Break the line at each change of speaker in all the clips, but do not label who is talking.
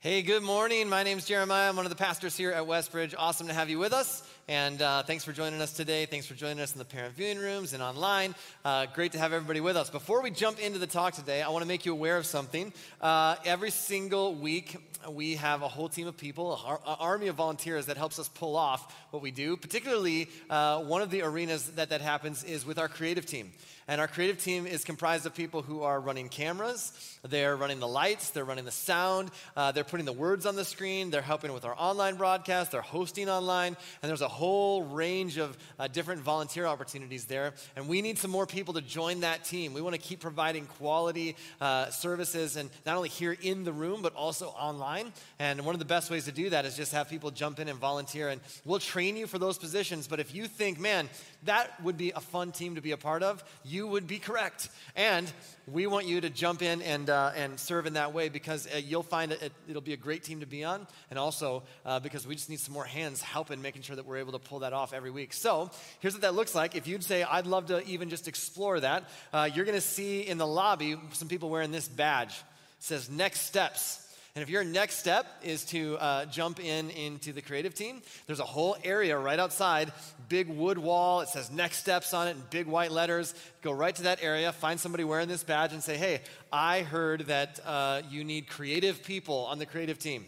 Hey, good morning. My name is Jeremiah. I'm one of the pastors here at Westbridge. Awesome to have you with us. And uh, thanks for joining us today. Thanks for joining us in the parent viewing rooms and online. Uh, great to have everybody with us. Before we jump into the talk today, I want to make you aware of something. Uh, every single week, we have a whole team of people, an army of volunteers that helps us pull off what we do. Particularly, uh, one of the arenas that that happens is with our creative team. And our creative team is comprised of people who are running cameras, they're running the lights, they're running the sound, uh, they're putting the words on the screen, they're helping with our online broadcast, they're hosting online, and there's a whole range of uh, different volunteer opportunities there. And we need some more people to join that team. We want to keep providing quality uh, services, and not only here in the room, but also online. And one of the best ways to do that is just have people jump in and volunteer. And we'll train you for those positions. But if you think, man, that would be a fun team to be a part of, you would be correct. And we want you to jump in and, uh, and serve in that way because uh, you'll find it, it'll be a great team to be on. And also uh, because we just need some more hands helping making sure that we're able to pull that off every week. So here's what that looks like. If you'd say, I'd love to even just explore that, uh, you're going to see in the lobby some people wearing this badge. It says next steps. And if your next step is to uh, jump in into the creative team, there's a whole area right outside, big wood wall. It says next steps on it in big white letters. Go right to that area, find somebody wearing this badge, and say, hey, I heard that uh, you need creative people on the creative team.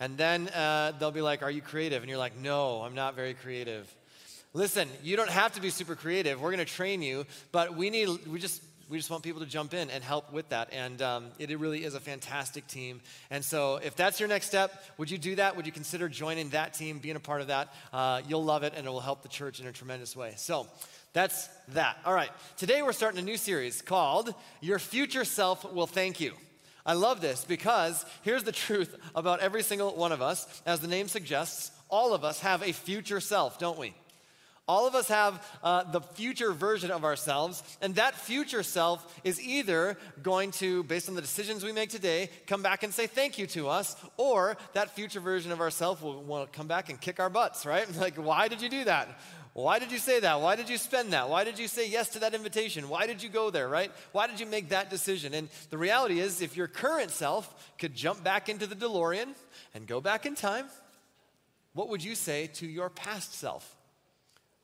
And then uh, they'll be like, Are you creative? And you're like, No, I'm not very creative. Listen, you don't have to be super creative. We're going to train you, but we need, we just, we just want people to jump in and help with that. And um, it, it, really is a fantastic team. And so, if that's your next step, would you do that? Would you consider joining that team, being a part of that? Uh, you'll love it, and it will help the church in a tremendous way. So, that's that. All right. Today, we're starting a new series called Your Future Self Will Thank You. I love this because here's the truth about every single one of us. As the name suggests, all of us have a future self, don't we? All of us have uh, the future version of ourselves, and that future self is either going to, based on the decisions we make today, come back and say thank you to us, or that future version of ourselves will want to come back and kick our butts, right? Like, why did you do that? Why did you say that? Why did you spend that? Why did you say yes to that invitation? Why did you go there, right? Why did you make that decision? And the reality is, if your current self could jump back into the DeLorean and go back in time, what would you say to your past self?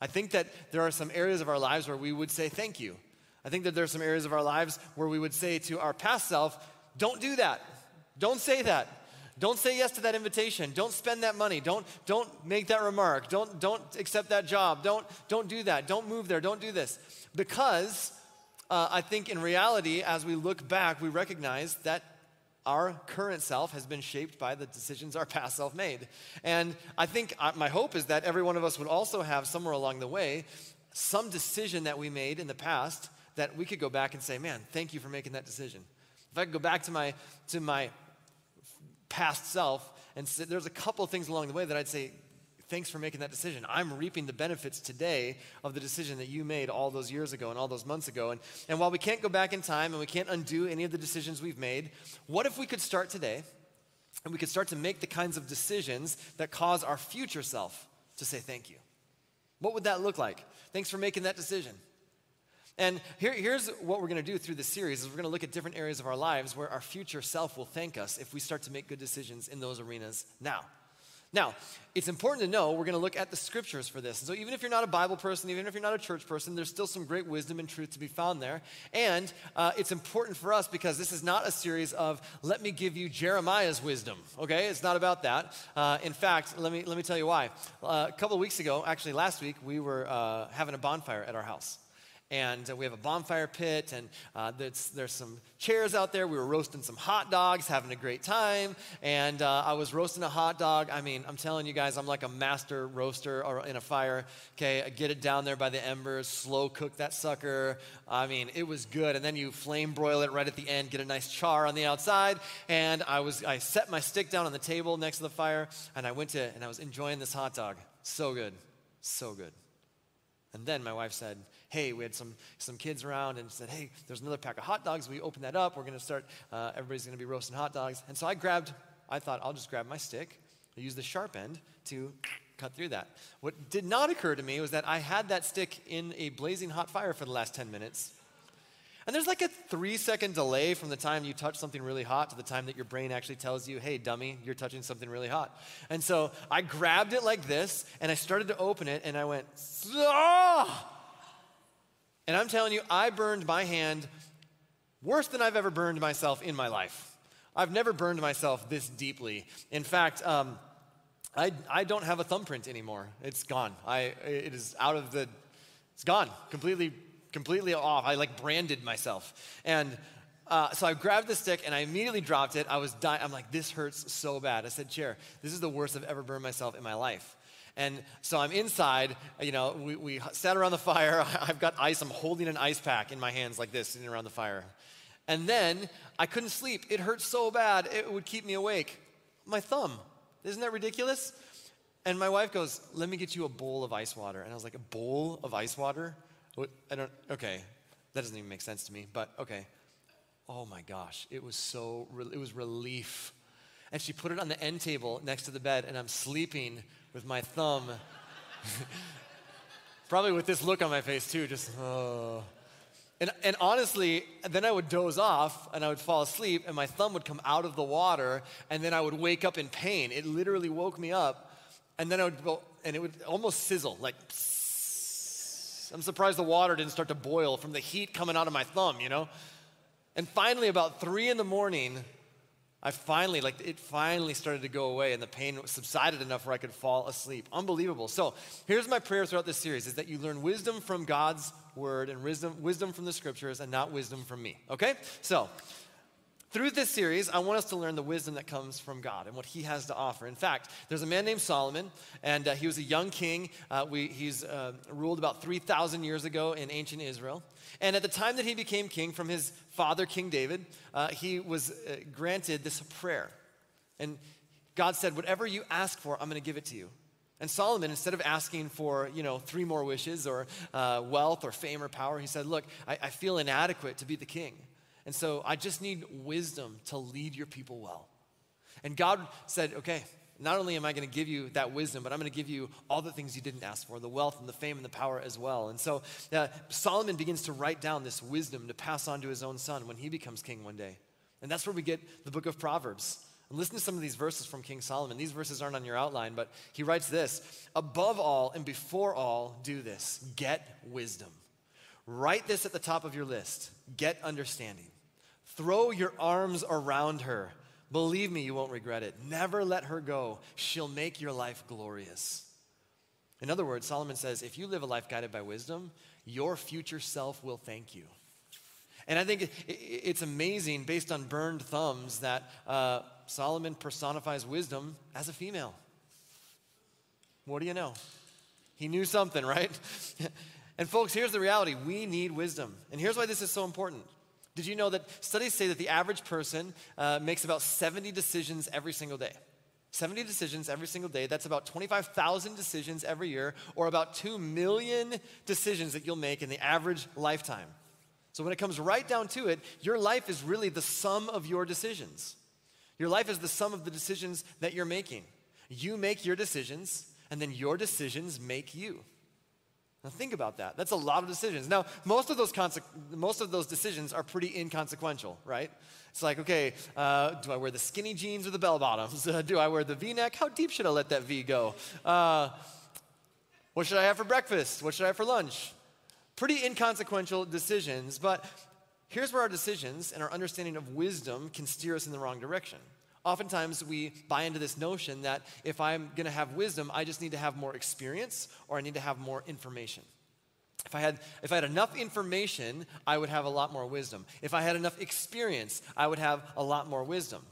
I think that there are some areas of our lives where we would say thank you. I think that there are some areas of our lives where we would say to our past self, don't do that. Don't say that. Don't say yes to that invitation. Don't spend that money. Don't, don't make that remark. Don't, don't accept that job. Don't, don't do that. Don't move there. Don't do this. Because uh, I think in reality, as we look back, we recognize that our current self has been shaped by the decisions our past self made. And I think uh, my hope is that every one of us would also have somewhere along the way some decision that we made in the past that we could go back and say, man, thank you for making that decision. If I could go back to my, to my past self and say, there's a couple things along the way that I'd say, thanks for making that decision. I'm reaping the benefits today of the decision that you made all those years ago and all those months ago. And, and while we can't go back in time and we can't undo any of the decisions we've made, what if we could start today and we could start to make the kinds of decisions that cause our future self to say thank you? What would that look like? Thanks for making that decision. And here, here's what we're going to do through this series is we're going to look at different areas of our lives where our future self will thank us if we start to make good decisions in those arenas now. Now, it's important to know we're going to look at the scriptures for this. And so, even if you're not a Bible person, even if you're not a church person, there's still some great wisdom and truth to be found there. And uh, it's important for us because this is not a series of, let me give you Jeremiah's wisdom, okay? It's not about that. Uh, in fact, let me, let me tell you why. Uh, a couple of weeks ago, actually last week, we were uh, having a bonfire at our house and uh, we have a bonfire pit and uh, there's, there's some chairs out there. We were roasting some hot dogs having a great time and uh, i was roasting a hot dog. I mean i'm telling you guys i'm like a master roaster in a fire okay? I get it down there by the embers slow cook that sucker. I mean it was good. And then you flame broil it right at the end get a nice char on the outside. And i was i set my stick down on the table next to the fire and i went to and i was enjoying this hot dog. So good. So good. And then my wife said, Hey, we had some, some kids around and said, Hey, there's another pack of hot dogs. We open that up. We're going to start, uh, everybody's going to be roasting hot dogs. And so I grabbed, I thought, I'll just grab my stick, I use the sharp end to cut through that. What did not occur to me was that I had that stick in a blazing hot fire for the last 10 minutes. And there's like a three second delay from the time you touch something really hot to the time that your brain actually tells you, hey, dummy, you're touching something really hot. And so I grabbed it like this and I started to open it and I went, ah! And I'm telling you, I burned my hand worse than I've ever burned myself in my life. I've never burned myself this deeply. In fact, um, I, I don't have a thumbprint anymore. It's gone. I, it is out of the, it's gone, completely completely off. I like branded myself. And uh, so I grabbed the stick and I immediately dropped it. I was dying. I'm like, this hurts so bad. I said, Chair, this is the worst I've ever burned myself in my life. And so I'm inside, you know, we, we sat around the fire. I've got ice. I'm holding an ice pack in my hands like this, sitting around the fire. And then I couldn't sleep. It hurt so bad, it would keep me awake. My thumb. Isn't that ridiculous? And my wife goes, Let me get you a bowl of ice water. And I was like, A bowl of ice water? I don't, okay, that doesn't even make sense to me, but okay. Oh my gosh, it was so, it was relief. And she put it on the end table next to the bed, and I'm sleeping with my thumb, probably with this look on my face too, just, oh. And, and honestly, then I would doze off and I would fall asleep, and my thumb would come out of the water, and then I would wake up in pain. It literally woke me up, and then I would go, and it would almost sizzle, like, psst, I'm surprised the water didn't start to boil from the heat coming out of my thumb, you know? And finally, about three in the morning, I finally, like, it finally started to go away and the pain subsided enough where I could fall asleep. Unbelievable. So, here's my prayer throughout this series is that you learn wisdom from God's word and wisdom, wisdom from the scriptures and not wisdom from me. Okay? So, through this series, I want us to learn the wisdom that comes from God and what He has to offer. In fact, there's a man named Solomon, and uh, he was a young king. Uh, we, he's uh, ruled about 3,000 years ago in ancient Israel. And at the time that he became king from his father, King David, uh, he was uh, granted this prayer. And God said, Whatever you ask for, I'm going to give it to you. And Solomon, instead of asking for, you know, three more wishes or uh, wealth or fame or power, he said, Look, I, I feel inadequate to be the king. And so I just need wisdom to lead your people well. And God said, okay, not only am I going to give you that wisdom, but I'm going to give you all the things you didn't ask for the wealth and the fame and the power as well. And so uh, Solomon begins to write down this wisdom to pass on to his own son when he becomes king one day. And that's where we get the book of Proverbs. And listen to some of these verses from King Solomon. These verses aren't on your outline, but he writes this Above all and before all, do this get wisdom. Write this at the top of your list get understanding. Throw your arms around her. Believe me, you won't regret it. Never let her go. She'll make your life glorious. In other words, Solomon says if you live a life guided by wisdom, your future self will thank you. And I think it's amazing, based on burned thumbs, that uh, Solomon personifies wisdom as a female. What do you know? He knew something, right? and folks, here's the reality we need wisdom. And here's why this is so important. Did you know that studies say that the average person uh, makes about 70 decisions every single day? 70 decisions every single day. That's about 25,000 decisions every year, or about 2 million decisions that you'll make in the average lifetime. So, when it comes right down to it, your life is really the sum of your decisions. Your life is the sum of the decisions that you're making. You make your decisions, and then your decisions make you. Now think about that. That's a lot of decisions. Now, most of those, conse- most of those decisions are pretty inconsequential, right? It's like, okay, uh, do I wear the skinny jeans or the bell bottoms? Uh, do I wear the v neck? How deep should I let that V go? Uh, what should I have for breakfast? What should I have for lunch? Pretty inconsequential decisions, but here's where our decisions and our understanding of wisdom can steer us in the wrong direction. Oftentimes, we buy into this notion that if I'm going to have wisdom, I just need to have more experience or I need to have more information. If I, had, if I had enough information, I would have a lot more wisdom. If I had enough experience, I would have a lot more wisdom.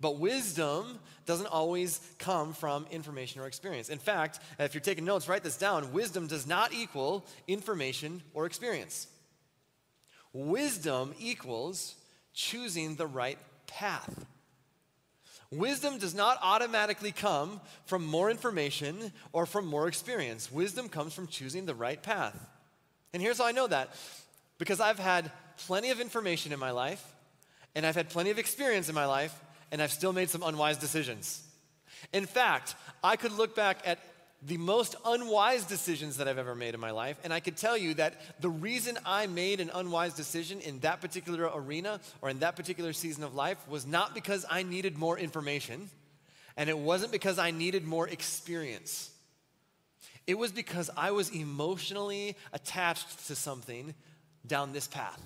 But wisdom doesn't always come from information or experience. In fact, if you're taking notes, write this down wisdom does not equal information or experience. Wisdom equals choosing the right path. Wisdom does not automatically come from more information or from more experience. Wisdom comes from choosing the right path. And here's how I know that because I've had plenty of information in my life, and I've had plenty of experience in my life, and I've still made some unwise decisions. In fact, I could look back at the most unwise decisions that I've ever made in my life. And I could tell you that the reason I made an unwise decision in that particular arena or in that particular season of life was not because I needed more information, and it wasn't because I needed more experience. It was because I was emotionally attached to something down this path.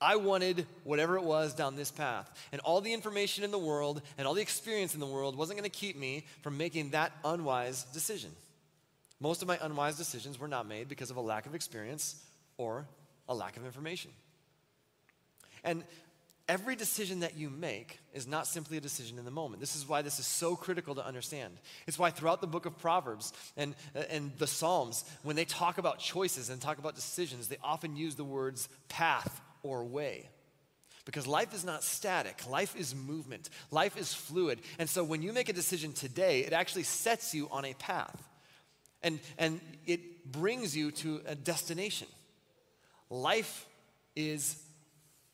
I wanted whatever it was down this path. And all the information in the world and all the experience in the world wasn't going to keep me from making that unwise decision. Most of my unwise decisions were not made because of a lack of experience or a lack of information. And every decision that you make is not simply a decision in the moment. This is why this is so critical to understand. It's why throughout the book of Proverbs and, and the Psalms, when they talk about choices and talk about decisions, they often use the words path or way. Because life is not static, life is movement, life is fluid. And so when you make a decision today, it actually sets you on a path. And, and it brings you to a destination. Life is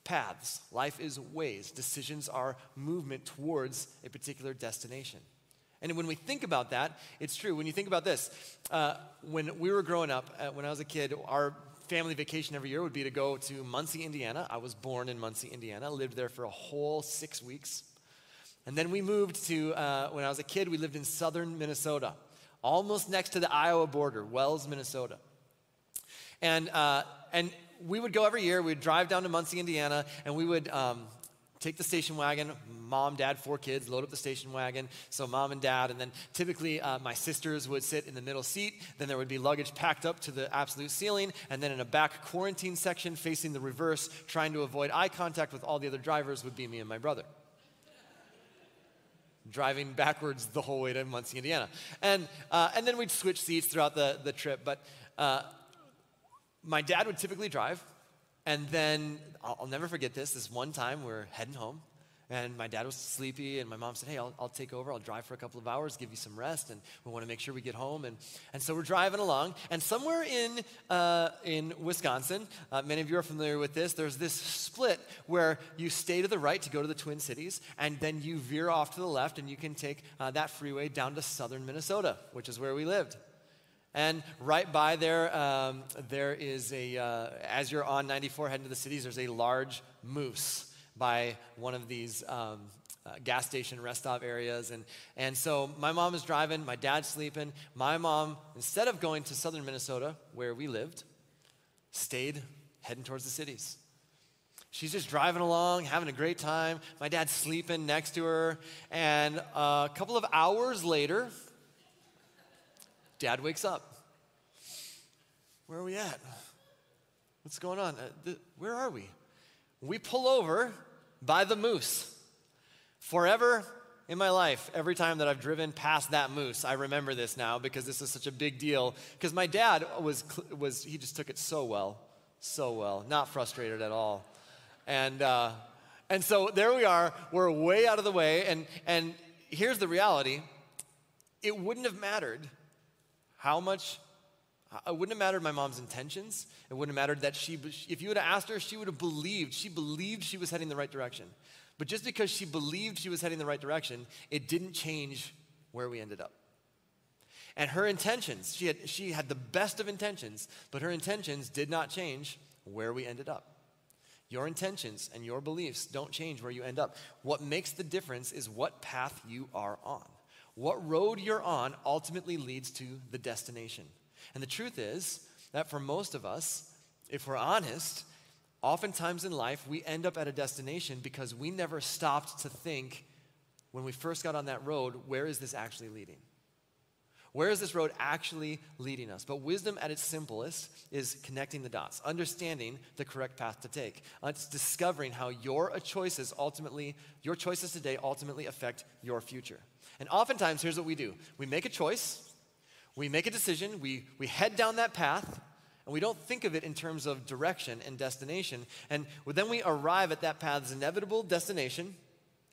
paths, life is ways. Decisions are movement towards a particular destination. And when we think about that, it's true. When you think about this, uh, when we were growing up, uh, when I was a kid, our family vacation every year would be to go to Muncie, Indiana. I was born in Muncie, Indiana, lived there for a whole six weeks. And then we moved to, uh, when I was a kid, we lived in southern Minnesota, almost next to the Iowa border, Wells, Minnesota. And, uh, and we would go every year, we'd drive down to Muncie, Indiana, and we would um, take the station wagon, mom, dad, four kids, load up the station wagon. So mom and dad, and then typically uh, my sisters would sit in the middle seat. Then there would be luggage packed up to the absolute ceiling, and then in a back quarantine section facing the reverse, trying to avoid eye contact with all the other drivers, would be me and my brother. Driving backwards the whole way to Muncie, Indiana. And, uh, and then we'd switch seats throughout the, the trip. But uh, my dad would typically drive, and then I'll, never forget this. This one time we're heading home, and my dad was sleepy, and my mom said, Hey, I'll, I'll take over. I'll drive for a couple of hours, give you some rest, and we want to make sure we get home. And, and so we're driving along, and somewhere in, uh, in Wisconsin, uh, many of you are familiar with this, there's this split where you stay to the right to go to the Twin Cities, and then you veer off to the left, and you can take uh, that freeway down to southern Minnesota, which is where we lived. And right by there, um, there is a, uh, as you're on 94 heading to the cities, there's a large moose by one of these um, uh, gas station rest stop areas. And, and so my mom is driving, my dad's sleeping. My mom, instead of going to southern Minnesota, where we lived, stayed heading towards the cities. She's just driving along, having a great time. My dad's sleeping next to her. And a couple of hours later, Dad wakes up. Where are we at? What's going on? Uh, th- where are we? We pull over by the moose. Forever in my life, every time that I've driven past that moose, I remember this now because this is such a big deal. Because my dad was, was, he just took it so well, so well, not frustrated at all. And, uh, and so there we are, we're way out of the way. And, and here's the reality it wouldn't have mattered how much uh, it wouldn't have mattered my mom's intentions. It wouldn't have mattered that she, if you would have asked her, she would have believed. She believed she was heading the right direction. But just because she believed she was heading the right direction, it didn't change where we ended up. And her intentions, she had, she had the best of intentions, but her intentions did not change where we ended up. Your intentions and your beliefs don't change where you end up. What makes the difference is what path you are on. What road you're on ultimately leads to the destination. And the truth is that for most of us, if we're honest, oftentimes in life we end up at a destination because we never stopped to think when we first got on that road, where is this actually leading? Where is this road actually leading us? But wisdom at its simplest is connecting the dots, understanding the correct path to take. Uh, it's discovering how your choices ultimately, your choices today ultimately affect your future. And oftentimes, here's what we do we make a choice, we make a decision, we, we head down that path, and we don't think of it in terms of direction and destination. And then we arrive at that path's inevitable destination,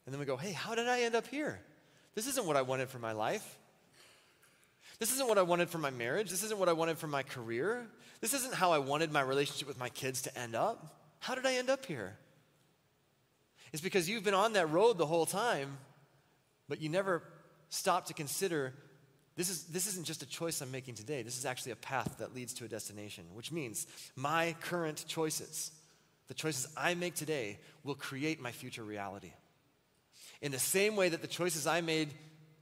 and then we go, hey, how did I end up here? This isn't what I wanted for my life. This isn't what I wanted for my marriage. This isn't what I wanted for my career. This isn't how I wanted my relationship with my kids to end up. How did I end up here? It's because you've been on that road the whole time, but you never stop to consider This, is, this isn't just a choice I'm making today. This is actually a path that leads to a destination, which means my current choices, the choices I make today, will create my future reality. In the same way that the choices I made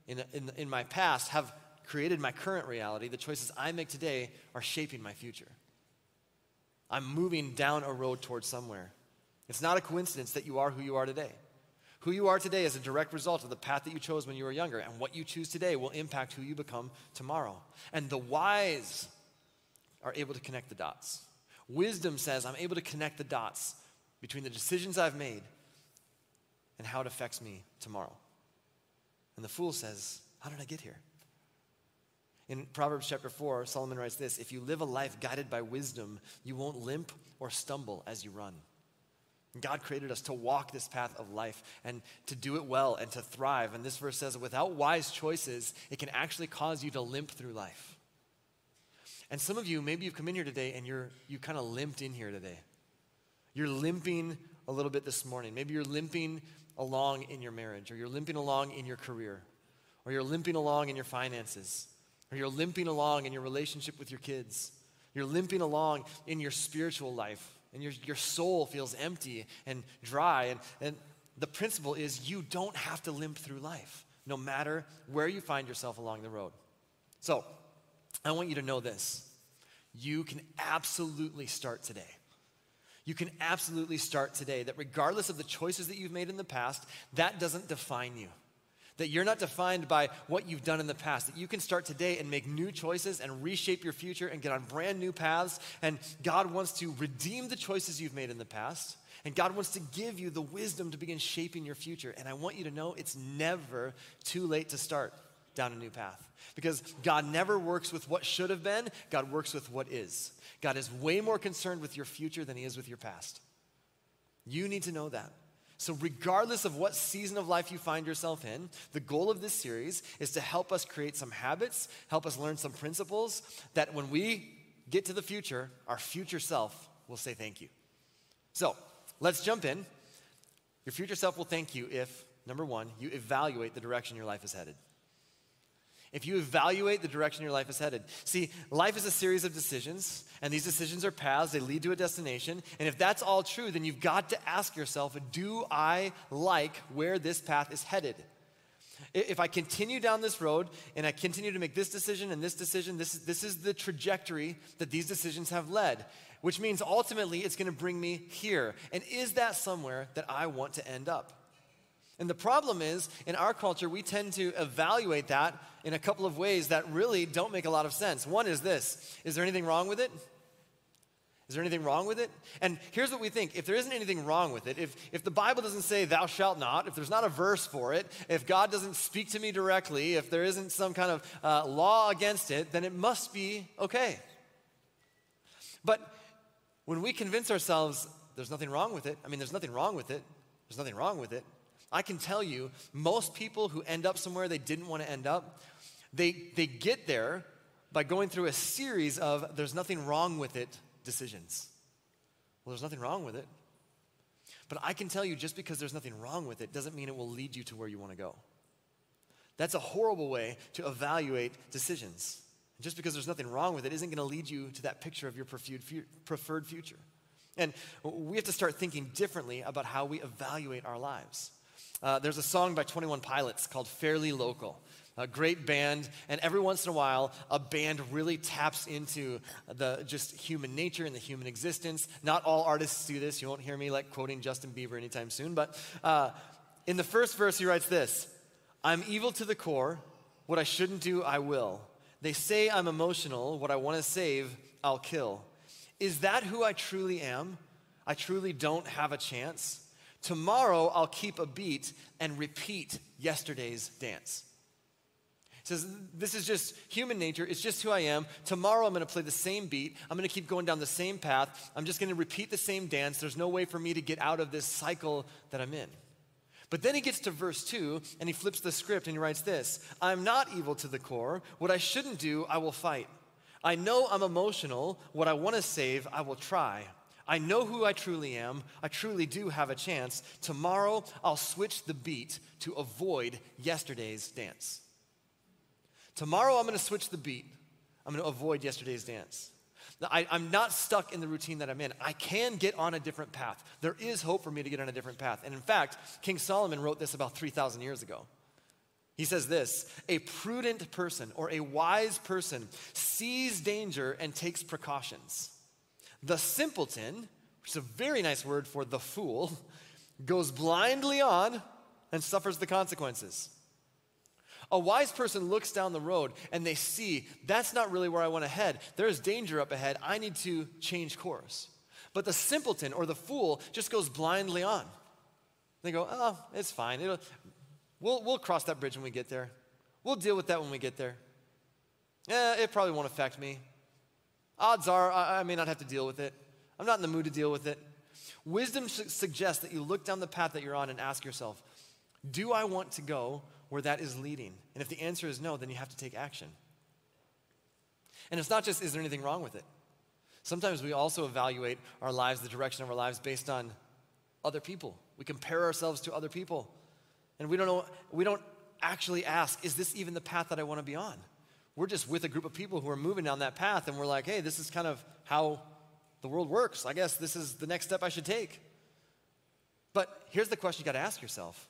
in, in, in my past have created my current reality, the choices I make today are shaping my future. I'm moving down a road towards somewhere. It's not a coincidence that you are who you are today. Who you are today is a direct result of the path that you chose when you were younger, and what you choose today will impact who you become tomorrow. And the wise are able to connect the dots. Wisdom says, I'm able to connect the dots between the decisions I've made and how it affects me tomorrow. And the fool says, How did I get here? In Proverbs chapter 4, Solomon writes this If you live a life guided by wisdom, you won't limp or stumble as you run. God created us to walk this path of life and to do it well and to thrive. And this verse says, without wise choices, it can actually cause you to limp through life. And some of you, maybe you've come in here today and you're you kind of limped in here today. You're limping a little bit this morning. Maybe you're limping along in your marriage, or you're limping along in your career, or you're limping along in your finances, or you're limping along in your relationship with your kids. You're limping along in your spiritual life and your, your soul feels empty and dry. And, and the principle is you don't have to limp through life, no matter where you find yourself along the road. So, I want you to know this. You can absolutely start today. You can absolutely start today that regardless of the choices that you've made in the past, that doesn't define you. That you're not defined by what you've done in the past. That you can start today and make new choices and reshape your future and get on brand new paths. And God wants to redeem the choices you've made in the past. And God wants to give you the wisdom to begin shaping your future. And I want you to know it's never too late to start down a new path. Because God never works with what should have been, God works with what is. God is way more concerned with your future than He is with your past. You need to know that. So, regardless of what season of life you find yourself in, the goal of this series is to help us create some habits, help us learn some principles that when we get to the future, our future self will say thank you. So, let's jump in. Your future self will thank you if, number one, you evaluate the direction your life is headed if you evaluate the direction your life is headed. See, life is a series of decisions, and these decisions are paths, they lead to a destination. And if that's all true, then you've got to ask yourself do I like where this path is headed? If I continue down this road and I continue to make this decision and this decision, this, this is the trajectory that these decisions have led, which means ultimately it's going to bring me here. And is that somewhere that I want to end up? And the problem is, in our culture, we tend to evaluate that in a couple of ways that really don't make a lot of sense. One is this Is there anything wrong with it? Is there anything wrong with it? And here's what we think if there isn't anything wrong with it, if, if the Bible doesn't say, thou shalt not, if there's not a verse for it, if God doesn't speak to me directly, if there isn't some kind of uh, law against it, then it must be okay. But when we convince ourselves there's nothing wrong with it, I mean, there's nothing wrong with it, there's nothing wrong with it, I can tell you, most people who end up somewhere they didn't want to end up, they, they get there by going through a series of there's nothing wrong with it decisions. Well, there's nothing wrong with it. But I can tell you, just because there's nothing wrong with it doesn't mean it will lead you to where you want to go. That's a horrible way to evaluate decisions. Just because there's nothing wrong with it isn't going to lead you to that picture of your preferred future. And we have to start thinking differently about how we evaluate our lives. Uh, there's a song by 21 Pilots called Fairly Local. A great band, and every once in a while, a band really taps into the just human nature and the human existence. Not all artists do this. You won't hear me like quoting Justin Bieber anytime soon. But uh, in the first verse, he writes this I'm evil to the core. What I shouldn't do, I will. They say I'm emotional. What I want to save, I'll kill. Is that who I truly am? I truly don't have a chance. Tomorrow I'll keep a beat and repeat yesterday's dance. He says, This is just human nature. It's just who I am. Tomorrow I'm going to play the same beat. I'm going to keep going down the same path. I'm just going to repeat the same dance. There's no way for me to get out of this cycle that I'm in. But then he gets to verse 2 and he flips the script and he writes this I'm not evil to the core. What I shouldn't do, I will fight. I know I'm emotional. What I want to save, I will try. I know who I truly am. I truly do have a chance. Tomorrow, I'll switch the beat to avoid yesterday's dance. Tomorrow I'm going to switch the beat. I'm going to avoid yesterday's dance. I, am not stuck in the routine that I'm in. I can get on a different path. There is hope for me to get on a different path. And in fact, King Solomon wrote this about 3,000 years ago. He says this A prudent person or a wise person sees danger and takes precautions. The simpleton, which is a very nice word for the fool, goes blindly on and suffers the consequences. A wise person looks down the road and they see that's not really where I want to head. There's danger up ahead. I need to change course. But the simpleton or the fool just goes blindly on. They go, oh, it's fine. It'll, we'll, we'll cross that bridge when we get there. We'll deal with that when we get there. Yeah, it probably won't affect me. Odds are I, I may not have to deal with it. I'm not in the mood to deal with it. Wisdom su- suggests that you look down the path that you're on and ask yourself, do I want to go where that is leading? And if the answer is no, then you have to take action. And it's not just, is there anything wrong with it? Sometimes we also evaluate our lives, the direction of our lives, based on other people. We compare ourselves to other people. And we don't know, we don't actually ask, is this even the path that I want to be on? We're just with a group of people who are moving down that path, and we're like, hey, this is kind of how the world works. I guess this is the next step I should take. But here's the question you got to ask yourself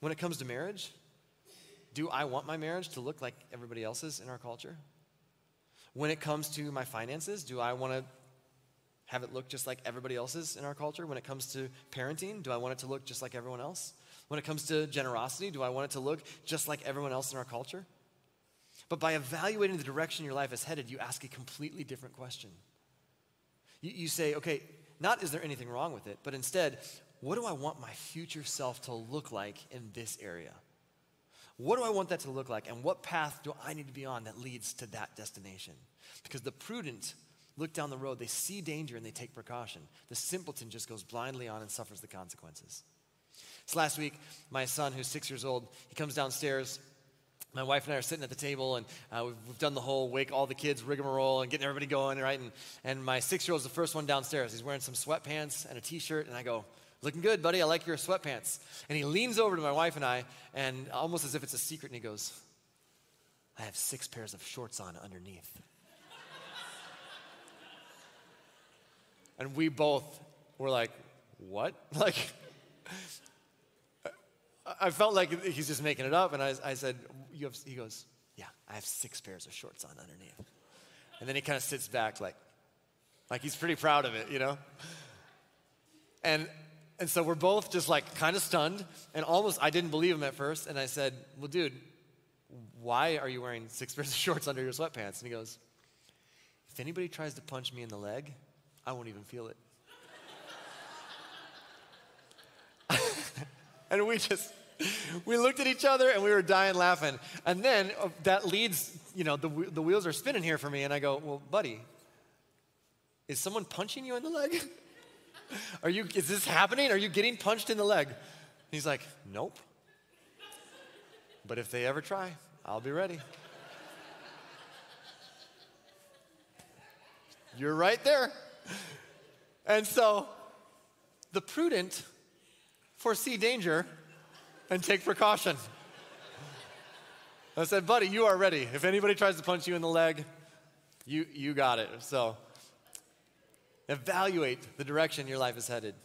when it comes to marriage, do I want my marriage to look like everybody else's in our culture? When it comes to my finances, do I want to have it look just like everybody else's in our culture? When it comes to parenting, do I want it to look just like everyone else? When it comes to generosity, do I want it to look just like everyone else in our culture? But by evaluating the direction your life is headed, you ask a completely different question. You, you say, okay, not is there anything wrong with it, but instead, what do I want my future self to look like in this area? What do I want that to look like? And what path do I need to be on that leads to that destination? Because the prudent look down the road, they see danger and they take precaution. The simpleton just goes blindly on and suffers the consequences. So last week, my son, who's six years old, he comes downstairs. My wife and I are sitting at the table, and uh, we've, we've, done the whole wake all the kids rigmarole and getting everybody going, right? And, and my six year old is the first one downstairs. He's wearing some sweatpants and a t shirt, and I go, Looking good, buddy. I like your sweatpants. And he leans over to my wife and I, and almost as if it's a secret, and he goes, I have six pairs of shorts on underneath. and we both were like, What? Like, I felt like he's just making it up. And I, I said, you have, He goes, Yeah, I have six pairs of shorts on underneath. And then he kind of sits back, like, like he's pretty proud of it, you know? And and so we're both just like kind of stunned and almost, I didn't believe him at first. And I said, Well, dude, why are you wearing six pairs of shorts under your sweatpants? And he goes, If anybody tries to punch me in the leg, I won't even feel it. and we just, we looked at each other and we were dying laughing. And then uh, that leads, you know, the, the wheels are spinning here for me. And I go, Well, buddy, is someone punching you in the leg? Are you, is this happening? Are you getting punched in the leg? he's like, Nope. But if they ever try, I'll be ready. You're right there. And so the prudent foresee danger and take precaution. I said, buddy, you are ready. If anybody tries to punch you in the leg, you, you got it. So Evaluate the direction your life is headed.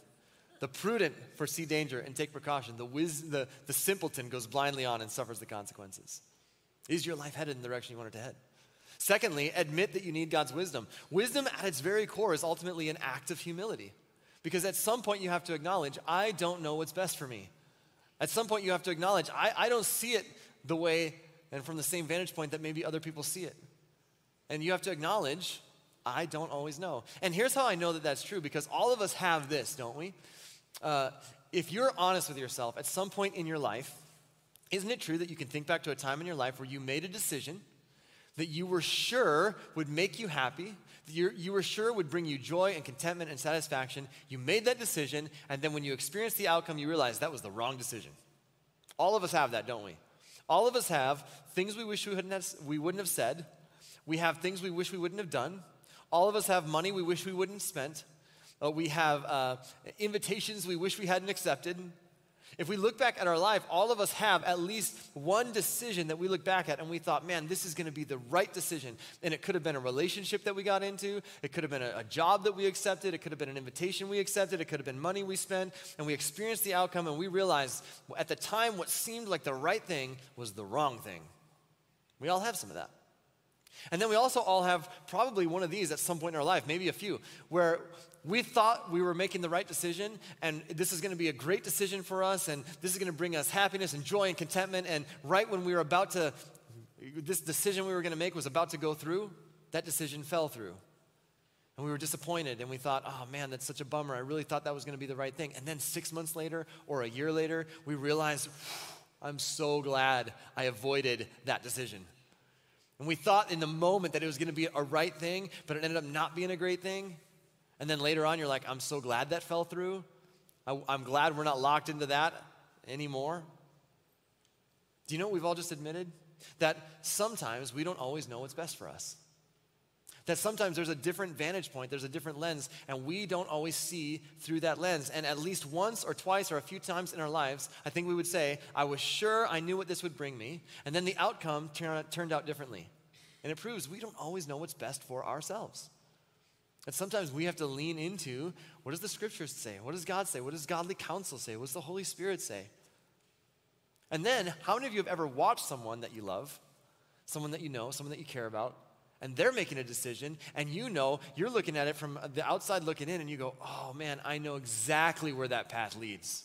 The prudent foresee danger and take precaution. The, wiz- the, the simpleton goes blindly on and suffers the consequences. Is your life headed in the direction you want it to head? Secondly, admit that you need God's wisdom. Wisdom, at its very core, is ultimately an act of humility. Because at some point, you have to acknowledge, I don't know what's best for me. At some point, you have to acknowledge, I, I don't see it the way and from the same vantage point that maybe other people see it. And you have to acknowledge I don't always know. And here's how I know that that's true because all of us have this, don't we? Uh, if you're honest with yourself at some point in your life, isn't it true that you can think back to a time in your life where you made a decision that you were sure would make you happy, you were sure would bring you joy and contentment and satisfaction? You made that decision, and then when you experienced the outcome, you realized that was the wrong decision. All of us have that, don't we? All of us have things we wish we, have, we wouldn't have said. We have things we wish we wouldn't have done. All of us have money we wish we wouldn't have spent. Uh, we have uh, invitations we wish we hadn't accepted. If we look back at our life, all of us have at least one decision that we look back at and we thought, man, this is going to be the right decision. And it could have been a relationship that we got into, it could have been a, a, job that we accepted, it could have been an invitation we accepted, it could have been money we spent, and we experienced the outcome and we realized at the time what seemed like the right thing was the wrong thing. We all have some of that. And then we also all have probably one of these at some point in our life, maybe a few, where we thought we were making the right decision and this is going to be a great decision for us and this is going to bring us happiness and joy and contentment. And right when we were about to, this decision we were going to make was about to go through, that decision fell through. And we were disappointed and we thought, oh man, that's such a bummer. I really thought that was going to be the right thing. And then six months later or a year later, we realized, I'm so glad I avoided that decision. And we thought in the moment that it was going to be a right thing, but it ended up not being a great thing. And then later on, you're like, I'm so glad that fell through. I, am glad we're not locked into that anymore. Do you know what we've all just admitted? That sometimes we don't always know what's best for us. That sometimes there's a different vantage point, there's a different lens, and we don't always see through that lens. And at least once or twice or a few times in our lives, I think we would say, I was sure I knew what this would bring me, and then the outcome turned out differently. And it proves we don't always know what's best for ourselves. And sometimes we have to lean into what does the scriptures say? What does God say? What does godly counsel say? What does the Holy Spirit say? And then, how many of you have ever watched someone that you love, someone that you know, someone that you care about, and they're making a decision, and you know, you're looking at it from the outside looking in, and you go, oh man, I know exactly where that path leads.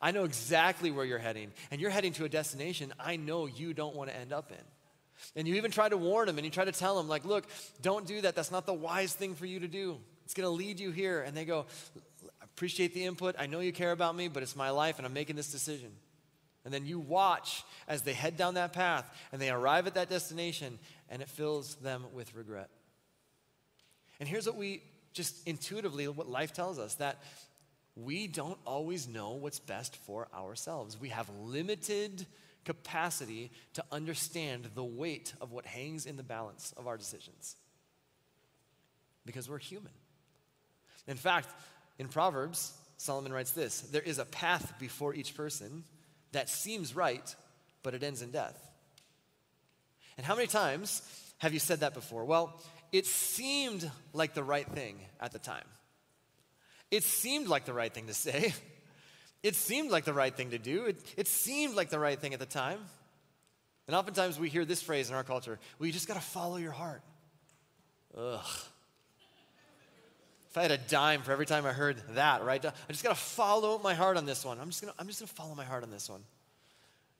I know exactly where you're heading, and you're heading to a destination I know you don't want to end up in. And you even try to warn them and you try to tell them, like, look, don't do that. That's not the wise thing for you to do. It's going to lead you here. And they go, I appreciate the input. I know you care about me, but it's my life and I'm making this decision. And then you watch as they head down that path and they arrive at that destination and it fills them with regret. And here's what we just intuitively, what life tells us that we don't always know what's best for ourselves. We have limited capacity to understand the weight of what hangs in the balance of our decisions. Because we're human. In fact, in Proverbs, Solomon writes this There is a path before each person that seems right, but it ends in death. And how many times have you said that before? Well, it seemed like the right thing at the time. It seemed like the right thing to say. It seemed like the right thing to do. It, it seemed like the right thing at the time. And oftentimes we hear this phrase in our culture well, you just got to follow your heart. Ugh. If I had a dime for every time I heard that, right? I just got to follow my heart on this one. I'm just going to I'm just going to follow my heart on this one.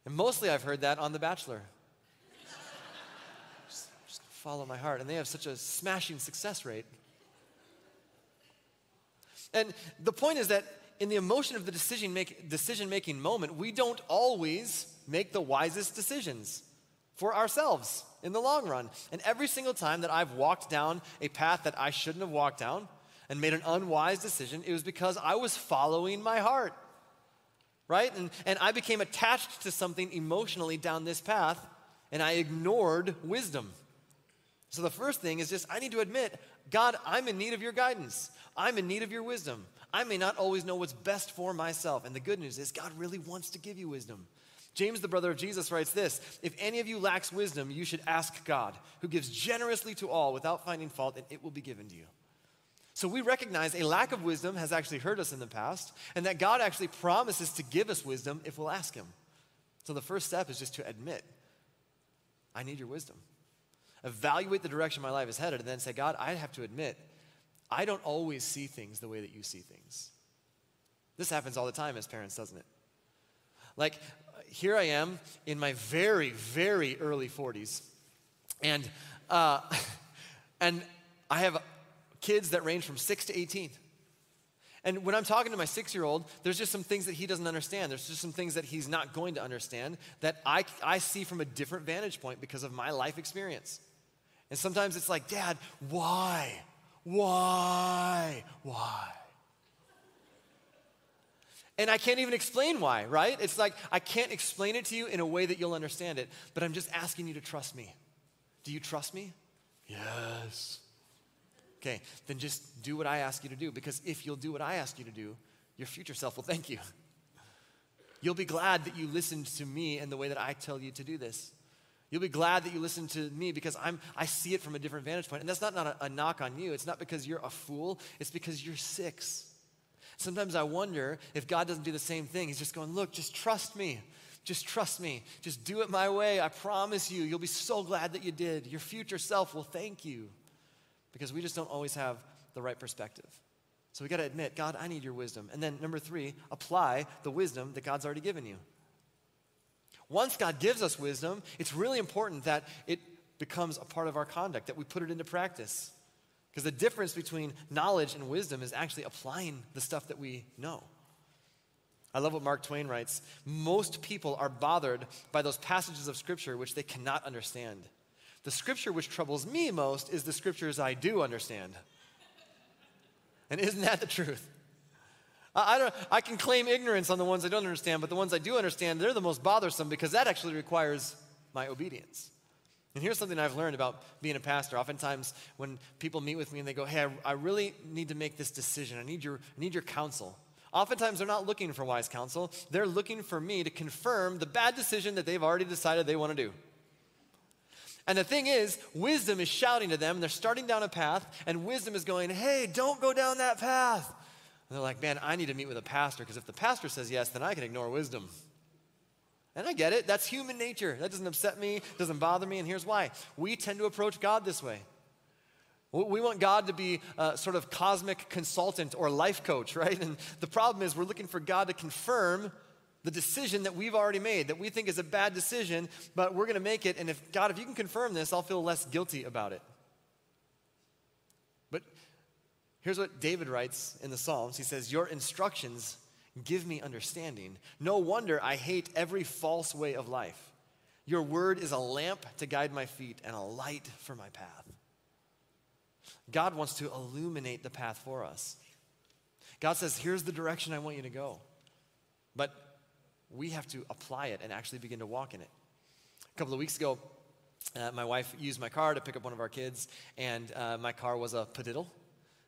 And mostly I've heard that on The Bachelor. just, just follow my heart. And they have such a smashing success rate. And the point is that in the emotion of the decision, make, decision making moment, we don't always make the wisest decisions for ourselves in the long run. And every single time that I've walked down a path that I shouldn't have walked down and made an unwise decision, it was because I was following my heart. Right? And, and I became attached to something emotionally down this path, and I ignored wisdom. So the first thing is just I need to admit, God, I'm in need of your guidance. I'm in need of your wisdom. I may not always know what's best for myself. And the good news is, God really wants to give you wisdom. James, the brother of Jesus, writes this If any of you lacks wisdom, you should ask God, who gives generously to all without finding fault, and it will be given to you. So we recognize a lack of wisdom has actually hurt us in the past, and that God actually promises to give us wisdom if we'll ask Him. So the first step is just to admit, I need your wisdom. Evaluate the direction my life is headed, and then say, God, I have to admit I don't always see things the way that you see things. This happens all the time as parents, doesn't it? Like, here I am in my very, very early 40s, and, uh, and I have kids that range from 6 to 18. And when I'm talking to my six year old, there's just some things that he doesn't understand. There's just some things that he's not going to understand that I, I see from a different vantage point because of my life experience. And sometimes it's like, Dad, why? Why? Why? And I can't even explain why, right? It's like I can't explain it to you in a way that you'll understand it, but I'm just asking you to trust me. Do you trust me? Yes. Okay, then just do what I ask you to do because if you'll do what I ask you to do, your future self will thank you. you'll be glad that you listened to me and the way that I tell you to do this. You'll be glad that you listened to me because I'm, I see it from a different vantage point. And that's not, not a, a knock on you. It's not because you're a fool, it's because you're six. Sometimes I wonder if God doesn't do the same thing. He's just going, Look, just trust me. Just trust me. Just do it my way. I promise you, you'll be so glad that you did. Your future self will thank you because we just don't always have the right perspective. So we got to admit, God, I need your wisdom. And then number three, apply the wisdom that God's already given you. Once God gives us wisdom, it's really important that it becomes a part of our conduct, that we put it into practice. Because the difference between knowledge and wisdom is actually applying the stuff that we know. I love what Mark Twain writes. Most people are bothered by those passages of Scripture which they cannot understand. The Scripture which troubles me most is the Scriptures I do understand. And isn't that the truth? I, don't, I can claim ignorance on the ones I don't understand, but the ones I do understand, they're the most bothersome because that actually requires my obedience. And here's something I've learned about being a pastor. Oftentimes, when people meet with me and they go, Hey, I, I really need to make this decision, I need, your, I need your counsel. Oftentimes, they're not looking for wise counsel. They're looking for me to confirm the bad decision that they've already decided they want to do. And the thing is, wisdom is shouting to them. They're starting down a path, and wisdom is going, Hey, don't go down that path. And they're like, man, I need to meet with a pastor because if the pastor says yes, then I can ignore wisdom. And I get it. That's human nature. That doesn't upset me, doesn't bother me. And here's why we tend to approach God this way. We want God to be a sort of cosmic consultant or life coach, right? And the problem is we're looking for God to confirm the decision that we've already made that we think is a bad decision, but we're going to make it. And if God, if you can confirm this, I'll feel less guilty about it. Here's what David writes in the Psalms He says, Your instructions give me understanding. No wonder I hate every false way of life. Your word is a lamp to guide my feet and a light for my path. God wants to illuminate the path for us. God says, Here's the direction I want you to go. But we have to apply it and actually begin to walk in it. A couple of weeks ago, uh, my wife used my car to pick up one of our kids, and uh, my car was a padiddle.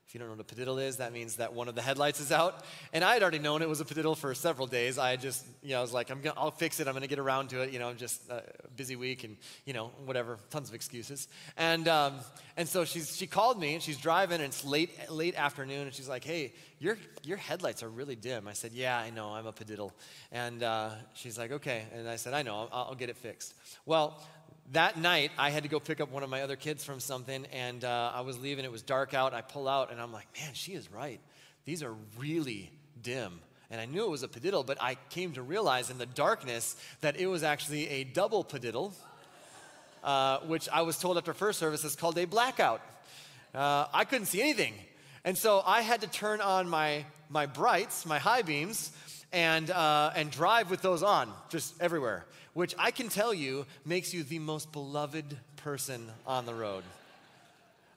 If you don't know what a padiddle is, that means that one of the headlights is out. And I had already known it was a padiddle for several days. I just, you know, I was like, I'm gonna, I'll fix it. I'm gonna get around to it. You know, I'm just a busy week and, you know, whatever, tons of excuses. And um, and so she's she called me and she's driving and it's late late afternoon and she's like, hey, your your headlights are really dim. I said, yeah, I know, I'm a padiddle. And uh, she's like, okay. And I said, I know, I'll, I'll get it fixed. Well, that night, I had to go pick up one of my other kids from something, and uh, I was leaving. It was dark out. I pull out, and I'm like, man, she is right. These are really dim. And I knew it was a padiddle, but I came to realize in the darkness that it was actually a double padiddle, uh, which I was told after first service is called a blackout. Uh, I couldn't see anything. And so I had to turn on my, my brights, my high beams, and, uh, and drive with those on just everywhere which I can tell you makes you the most beloved person on the road.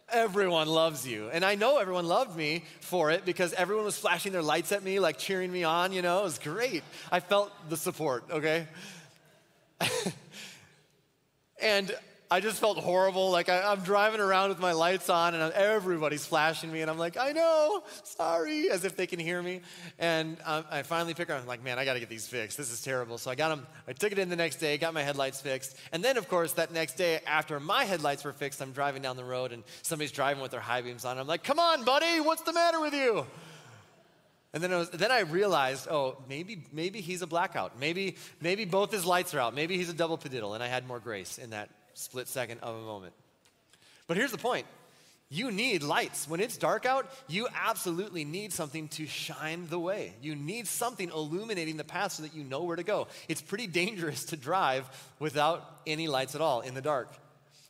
Everyone loves you. And I know everyone loved me for it because everyone was flashing their lights at me, like cheering me on, you know, it was great. I felt the support, okay? and I just felt horrible. Like I, am driving around with my lights on, and everybody's flashing me, and I'm like, I know, sorry, as if they can hear me. And um, I finally pick her. I'm like, man, I got to get these fixed. This is terrible. So I got them. I took it in the next day, got my headlights fixed, and then of course that next day after my headlights were fixed, I'm driving down the road, and somebody's driving with their high beams on. I'm like, come on, buddy, what's the matter with you? And then, was, then I realized, oh, maybe, maybe he's a blackout. Maybe, maybe both his lights are out. Maybe he's a double padiddle. And I had more grace in that split second of a moment. But here's the point you need lights. When it's dark out, you absolutely need something to shine the way. You need something illuminating the path so that you know where to go. It's pretty dangerous to drive without any lights at all in the dark.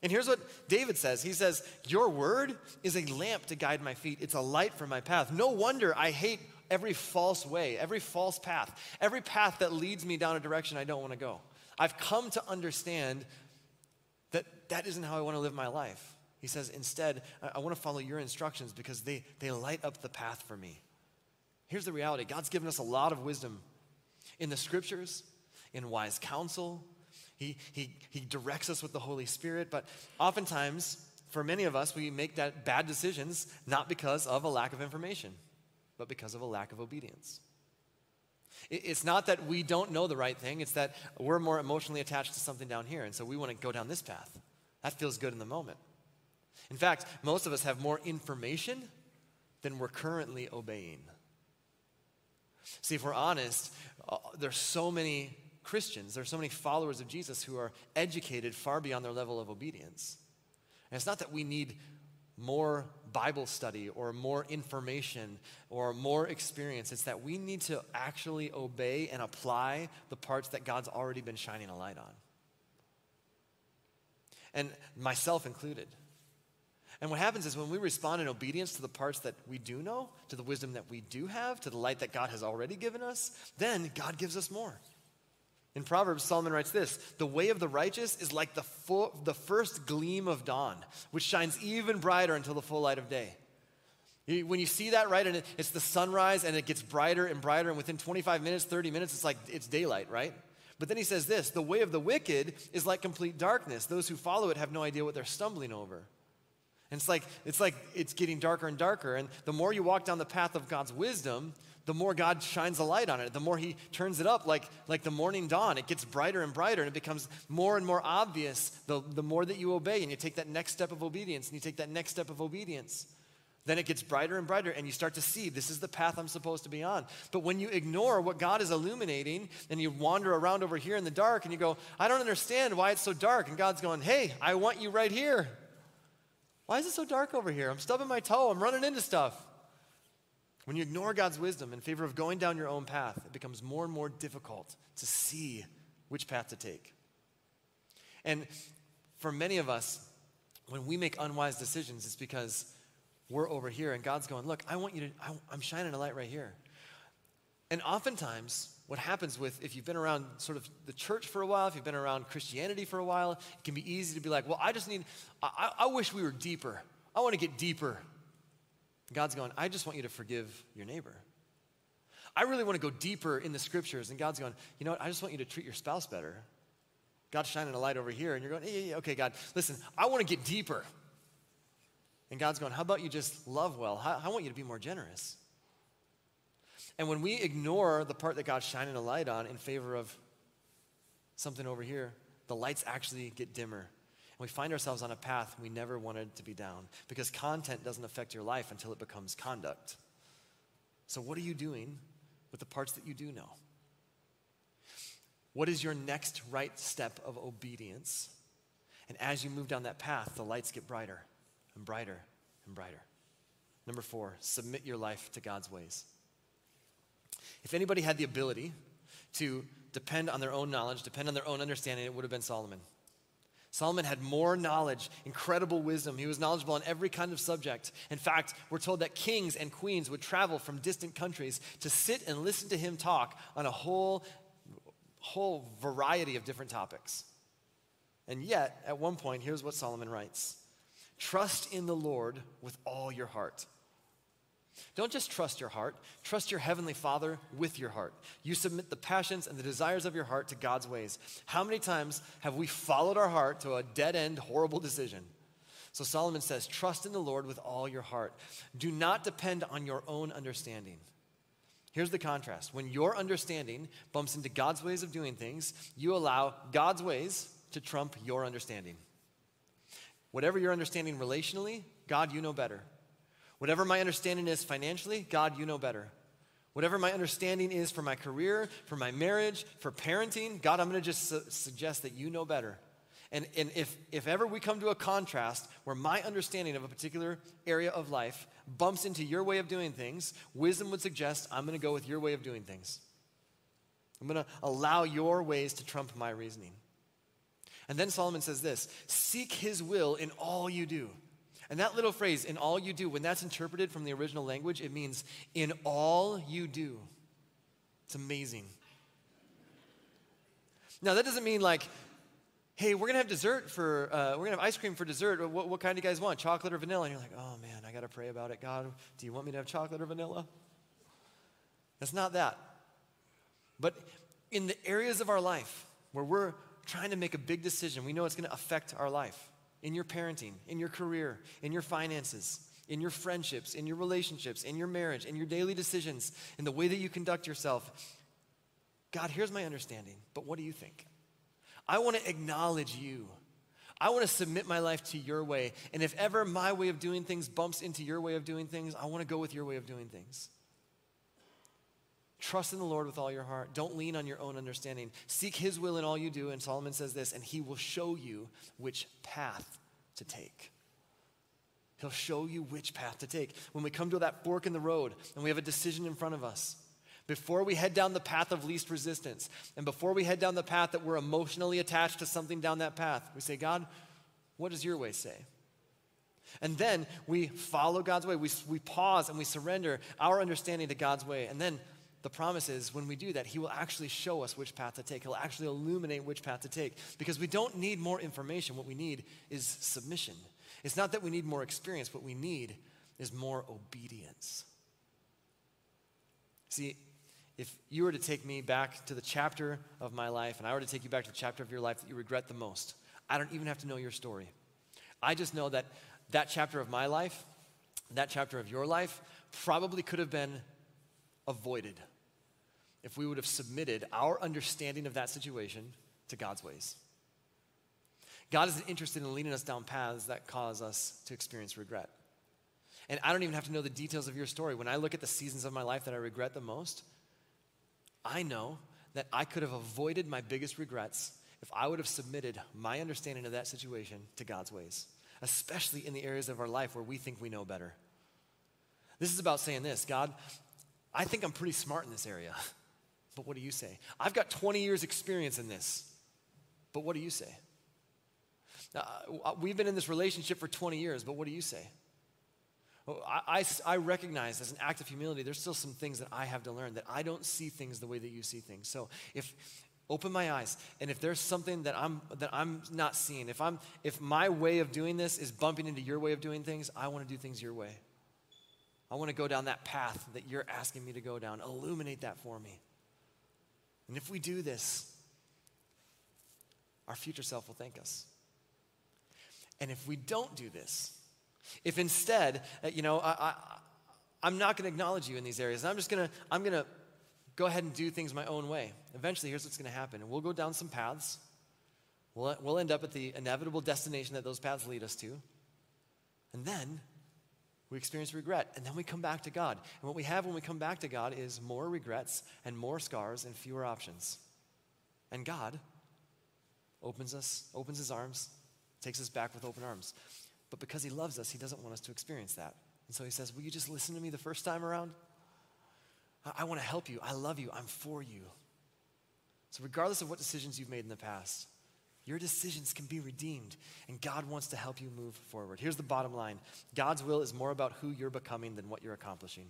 And here's what David says He says, Your word is a lamp to guide my feet, it's a light for my path. No wonder I hate every false way, every false path, every path that leads me down a direction I don't want to go. I've come to understand that isn't how I want to live my life. He says, instead, I, I want to follow your instructions because they, they light up the path for me. Here's the reality God's given us a lot of wisdom in the scriptures, in wise counsel. He, he, he directs us with the Holy Spirit, but oftentimes, for many of us, we make that bad decisions not because of a lack of information, but because of a lack of obedience. It's not that we don't know the right thing, it's that we're more emotionally attached to something down here, and so we want to go down this path. That feels good in the moment. In fact, most of us have more information than we're currently obeying. See, if we're honest, uh, there's so many Christians, there's so many followers of Jesus who are educated far beyond their level of obedience. And it's not that we need more Bible study or more information or more experience. It's that we need to actually obey and apply the parts that God's already been shining a light on. And myself included. And what happens is when we respond in obedience to the parts that we do know, to the wisdom that we do have, to the light that God has already given us, then God gives us more. In Proverbs, Solomon writes this The way of the righteous is like the, full, the first gleam of dawn, which shines even brighter until the full light of day. When you see that, right, and it's the sunrise and it gets brighter and brighter, and within 25 minutes, 30 minutes, it's like it's daylight, right? But then he says this The way of the wicked is like complete darkness. Those who follow it have no idea what they're stumbling over. And it's like it's like it's getting darker and darker. And the more you walk down the path of God's wisdom, the more God shines a light on it. The more He turns it up like, like the morning dawn. It gets brighter and brighter, and it becomes more and more obvious the, the more that you obey and you take that next step of obedience and you take that next step of obedience. Then it gets brighter and brighter, and you start to see this is the path I'm supposed to be on. But when you ignore what God is illuminating and you wander around over here in the dark and you go, I don't understand why it's so dark. And God's going, Hey, I want you right here. Why is it so dark over here? I'm stubbing my toe, I'm running into stuff. When you ignore God's wisdom in favor of going down your own path, it becomes more and more difficult to see which path to take. And for many of us, when we make unwise decisions, it's because we're over here and God's going, Look, I want you to, I, I'm shining a light right here. And oftentimes, what happens with if you've been around sort of the church for a while, if you've been around Christianity for a while, it can be easy to be like, well, I just need, I, I wish we were deeper. I want to get deeper. God's going, I just want you to forgive your neighbor. I really want to go deeper in the scriptures. And God's going, you know what? I just want you to treat your spouse better. God's shining a light over here, and you're going, okay, God, listen, I want to get deeper. And God's going, how about you just love well? I, want you to be more generous. And when we ignore the part that God's shining a light on in favor of something over here, the lights actually get dimmer And we find ourselves on a path we never wanted to be down because content doesn't affect your life until it becomes conduct. So, what are you doing with the parts that you do know? What is your next right step of obedience? And as you move down that path, the lights get brighter and brighter and brighter. Number four, submit your life to God's ways. If anybody had the ability to depend on their own knowledge, depend on their own understanding, it would have been Solomon. Solomon had more knowledge, incredible wisdom. He was knowledgeable on every kind of subject. In fact, we're told that kings and queens would travel from distant countries to sit and listen to him talk on a whole, whole variety of different topics. And yet, at one point, here's what Solomon writes Trust in the Lord with all your heart don't just trust your heart, trust your Heavenly Father with your heart. You submit the passions and the desires of your heart to God's ways. How many times have we followed our heart to a dead end, horrible decision? So Solomon says, Trust in the Lord with all your heart. Do not depend on your own understanding. Here's the contrast when your understanding bumps into God's ways of doing things, you allow God's ways to trump your understanding. Whatever your understanding relationally, God, you know better. Whatever my understanding is financially, God, you know better. Whatever my understanding is for my career, for my marriage, for parenting, God, I'm going to just su- suggest that you know better. And, and if, if ever we come to a contrast where my understanding of a particular area of life bumps into your way of doing things, wisdom would suggest I'm going to go with your way of doing things. I'm going to allow your ways to trump my reasoning. And then Solomon says this seek his will in all you do. And that little phrase, in all you do, when that's interpreted from the original language, it means in all you do. It's amazing. Now, that doesn't mean like, hey, we're gonna have dessert for, uh, we're gonna have ice cream for dessert. What, what kind do you guys want, chocolate or vanilla? And you're like, oh man, I gotta pray about it. God, do you want me to have chocolate or vanilla? That's not that. But in the areas of our life where we're trying to make a big decision, we know it's gonna affect our life in your parenting, in your career, in your finances, in your friendships, in your relationships, in your marriage, in your daily decisions, in the way that you conduct yourself. God, here's my understanding, but what do you think? I want to acknowledge you. I want to submit my life to your way. And if ever my way of doing things bumps into your way of doing things, I want to go with your way of doing things. Trust in the Lord with all your heart. Don't lean on your own understanding. Seek his will in all you do. And Solomon says this, and he will show you which path to take. He'll show you which path to take. When we come to that fork in the road and we have a decision in front of us, before we head down the path of least resistance, and before we head down the path that we're emotionally attached to something down that path, we say, God, what does your way say? And then we follow God's way. We, we pause and we surrender our understanding to God's way. And then the promise is when we do that, He will actually show us which path to take. He'll actually illuminate which path to take. Because we don't need more information. What we need is submission. It's not that we need more experience. What we need is more obedience. See, if you were to take me back to the chapter of my life and I were to take you back to the chapter of your life that you regret the most, I don't even have to know your story. I just know that that chapter of my life, that chapter of your life, probably could have been avoided if we would have submitted our understanding of that situation to God's ways. God isn't interested in leading us down paths that cause us to experience regret. And I don't even have to know the details of your story. When I look at the seasons of my life that I regret the most, I know that I could have avoided my biggest regrets if I would have submitted my understanding of that situation to God's ways, especially in the areas of our life where we think we know better. This is about saying this God, I think I'm pretty smart in this area, but what do you say? I've got 20 years' experience in this, but what do you say? Uh, we've been in this relationship for 20 years, but what do you say? I, I, I, recognize as an act of humility, there's still some things that I have to learn, that I don't see things the way that you see things. So if, open my eyes, and if there's something that I'm, that I'm not seeing, if, I'm, if my way of doing this is bumping into your way of doing things, I want to do things your way. I want to go down that path that you're asking me to go down. Illuminate that for me. And if we do this, our future self will thank us. And if we don't do this, if instead, uh, you know, I, I, am not going to acknowledge you in these areas, I'm just going to, I'm going to go ahead and do things my own way. Eventually, here's what's going to happen. We'll go down some paths. We'll, we'll end up at the inevitable destination that those paths lead us to. And then we experience regret. And then we come back to God. And what we have when we come back to God is more regrets and more scars and fewer options. And God opens us, opens his arms, takes us back with open arms. But because he loves us, he doesn't want us to experience that. And so he says, Will you just listen to me the first time around? I, I want to help you. I love you. I'm for you. So, regardless of what decisions you've made in the past, your decisions can be redeemed, and God wants to help you move forward. Here's the bottom line God's will is more about who you're becoming than what you're accomplishing.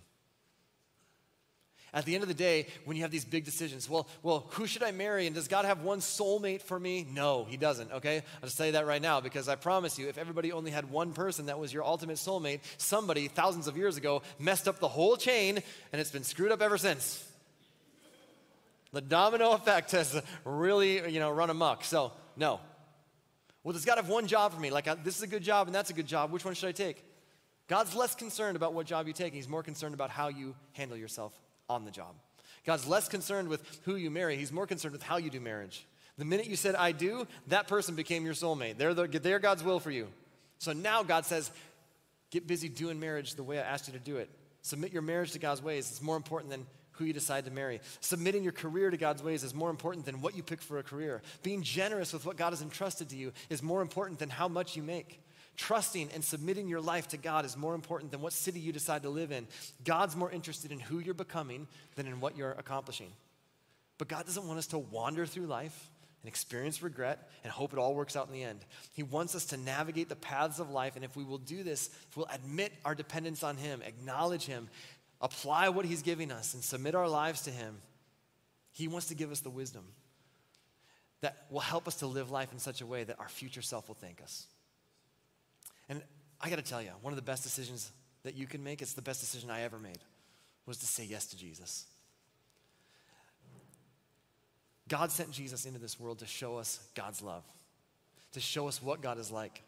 At the end of the day, when you have these big decisions, well, well, who should I marry? And does God have one soulmate for me? No, He doesn't, okay? I'll just tell you that right now because I promise you, if everybody only had one person that was your ultimate soulmate, somebody thousands of years ago messed up the whole chain and it's been screwed up ever since. The domino effect has really, you know, run amok. So, no. Well, does God have one job for me? Like, uh, this is a good job and that's a good job. Which one should I take? God's less concerned about what job you take. He's more concerned about how you handle yourself on the job. God's less concerned with who you marry, He's more concerned with how you do marriage. The minute you said, I do, that person became your soulmate. They're, the, they're God's will for you. So now God says, get busy doing marriage the way I asked you to do it. Submit your marriage to God's ways. It's more important than who you decide to marry. Submitting your career to God's ways is more important than what you pick for a career. Being generous with what God has entrusted to you is more important than how much you make. Trusting and submitting your life to God is more important than what city you decide to live in. God's more interested in who you're becoming than in what you're accomplishing. But God doesn't want us to wander through life and experience regret and hope it all works out in the end. He wants us to navigate the paths of life, and if we will do this, if we'll admit our dependence on Him, acknowledge Him, apply what He's giving us, and submit our lives to Him, He wants to give us the wisdom that will help us to live life in such a way that our future self will thank us. And I got to tell you, one of the best decisions that you can make, it's the best decision I ever made, was to say yes to Jesus. God sent Jesus into this world to show us God's love, to show us what God is like.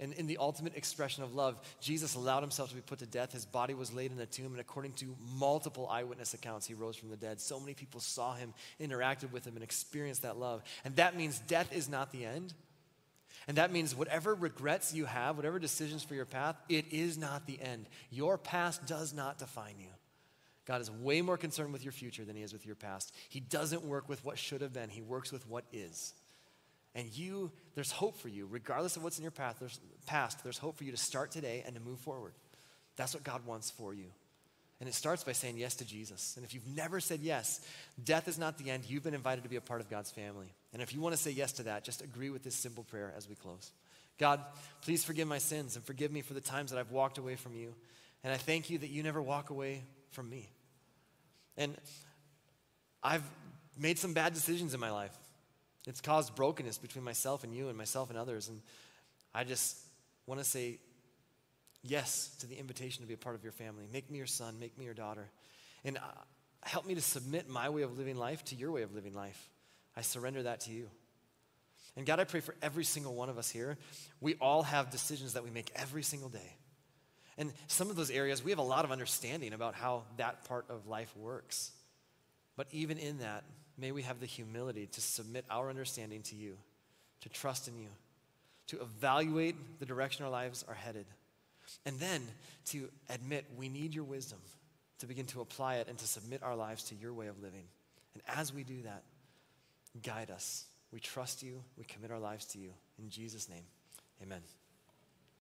And in the ultimate expression of love, Jesus allowed himself to be put to death. His body was laid in a tomb, and according to multiple eyewitness accounts, he rose from the dead. So many people saw him, interacted with him, and experienced that love. And that means death is not the end. And that means whatever regrets you have, whatever decisions for your path, it is not the end. Your past does not define you. God is way more concerned with your future than he is with your past. He doesn't work with what should have been, he works with what is. And you, there's hope for you, regardless of what's in your path, there's, past, there's hope for you to start today and to move forward. That's what God wants for you. And it starts by saying yes to Jesus. And if you've never said yes, death is not the end. You've been invited to be a part of God's family. And if you want to say yes to that, just agree with this simple prayer as we close. God, please forgive my sins and forgive me for the times that I've walked away from you. And I thank you that you never walk away from me. And I've made some bad decisions in my life. It's caused brokenness between myself and you and myself and others. And I just want to say yes to the invitation to be a part of your family. Make me your son, make me your daughter. And uh, help me to submit my way of living life to your way of living life. I surrender that to you. And God, I pray for every single one of us here. We all have decisions that we make every single day. And some of those areas, we have a lot of understanding about how that part of life works. But even in that, may we have the humility to submit our understanding to you, to trust in you, to evaluate the direction our lives are headed and then to admit we need your wisdom to begin to apply it and to submit our lives to your way of living. And as we do that, guide us. We trust you. We commit our lives to you. In Jesus' name, amen.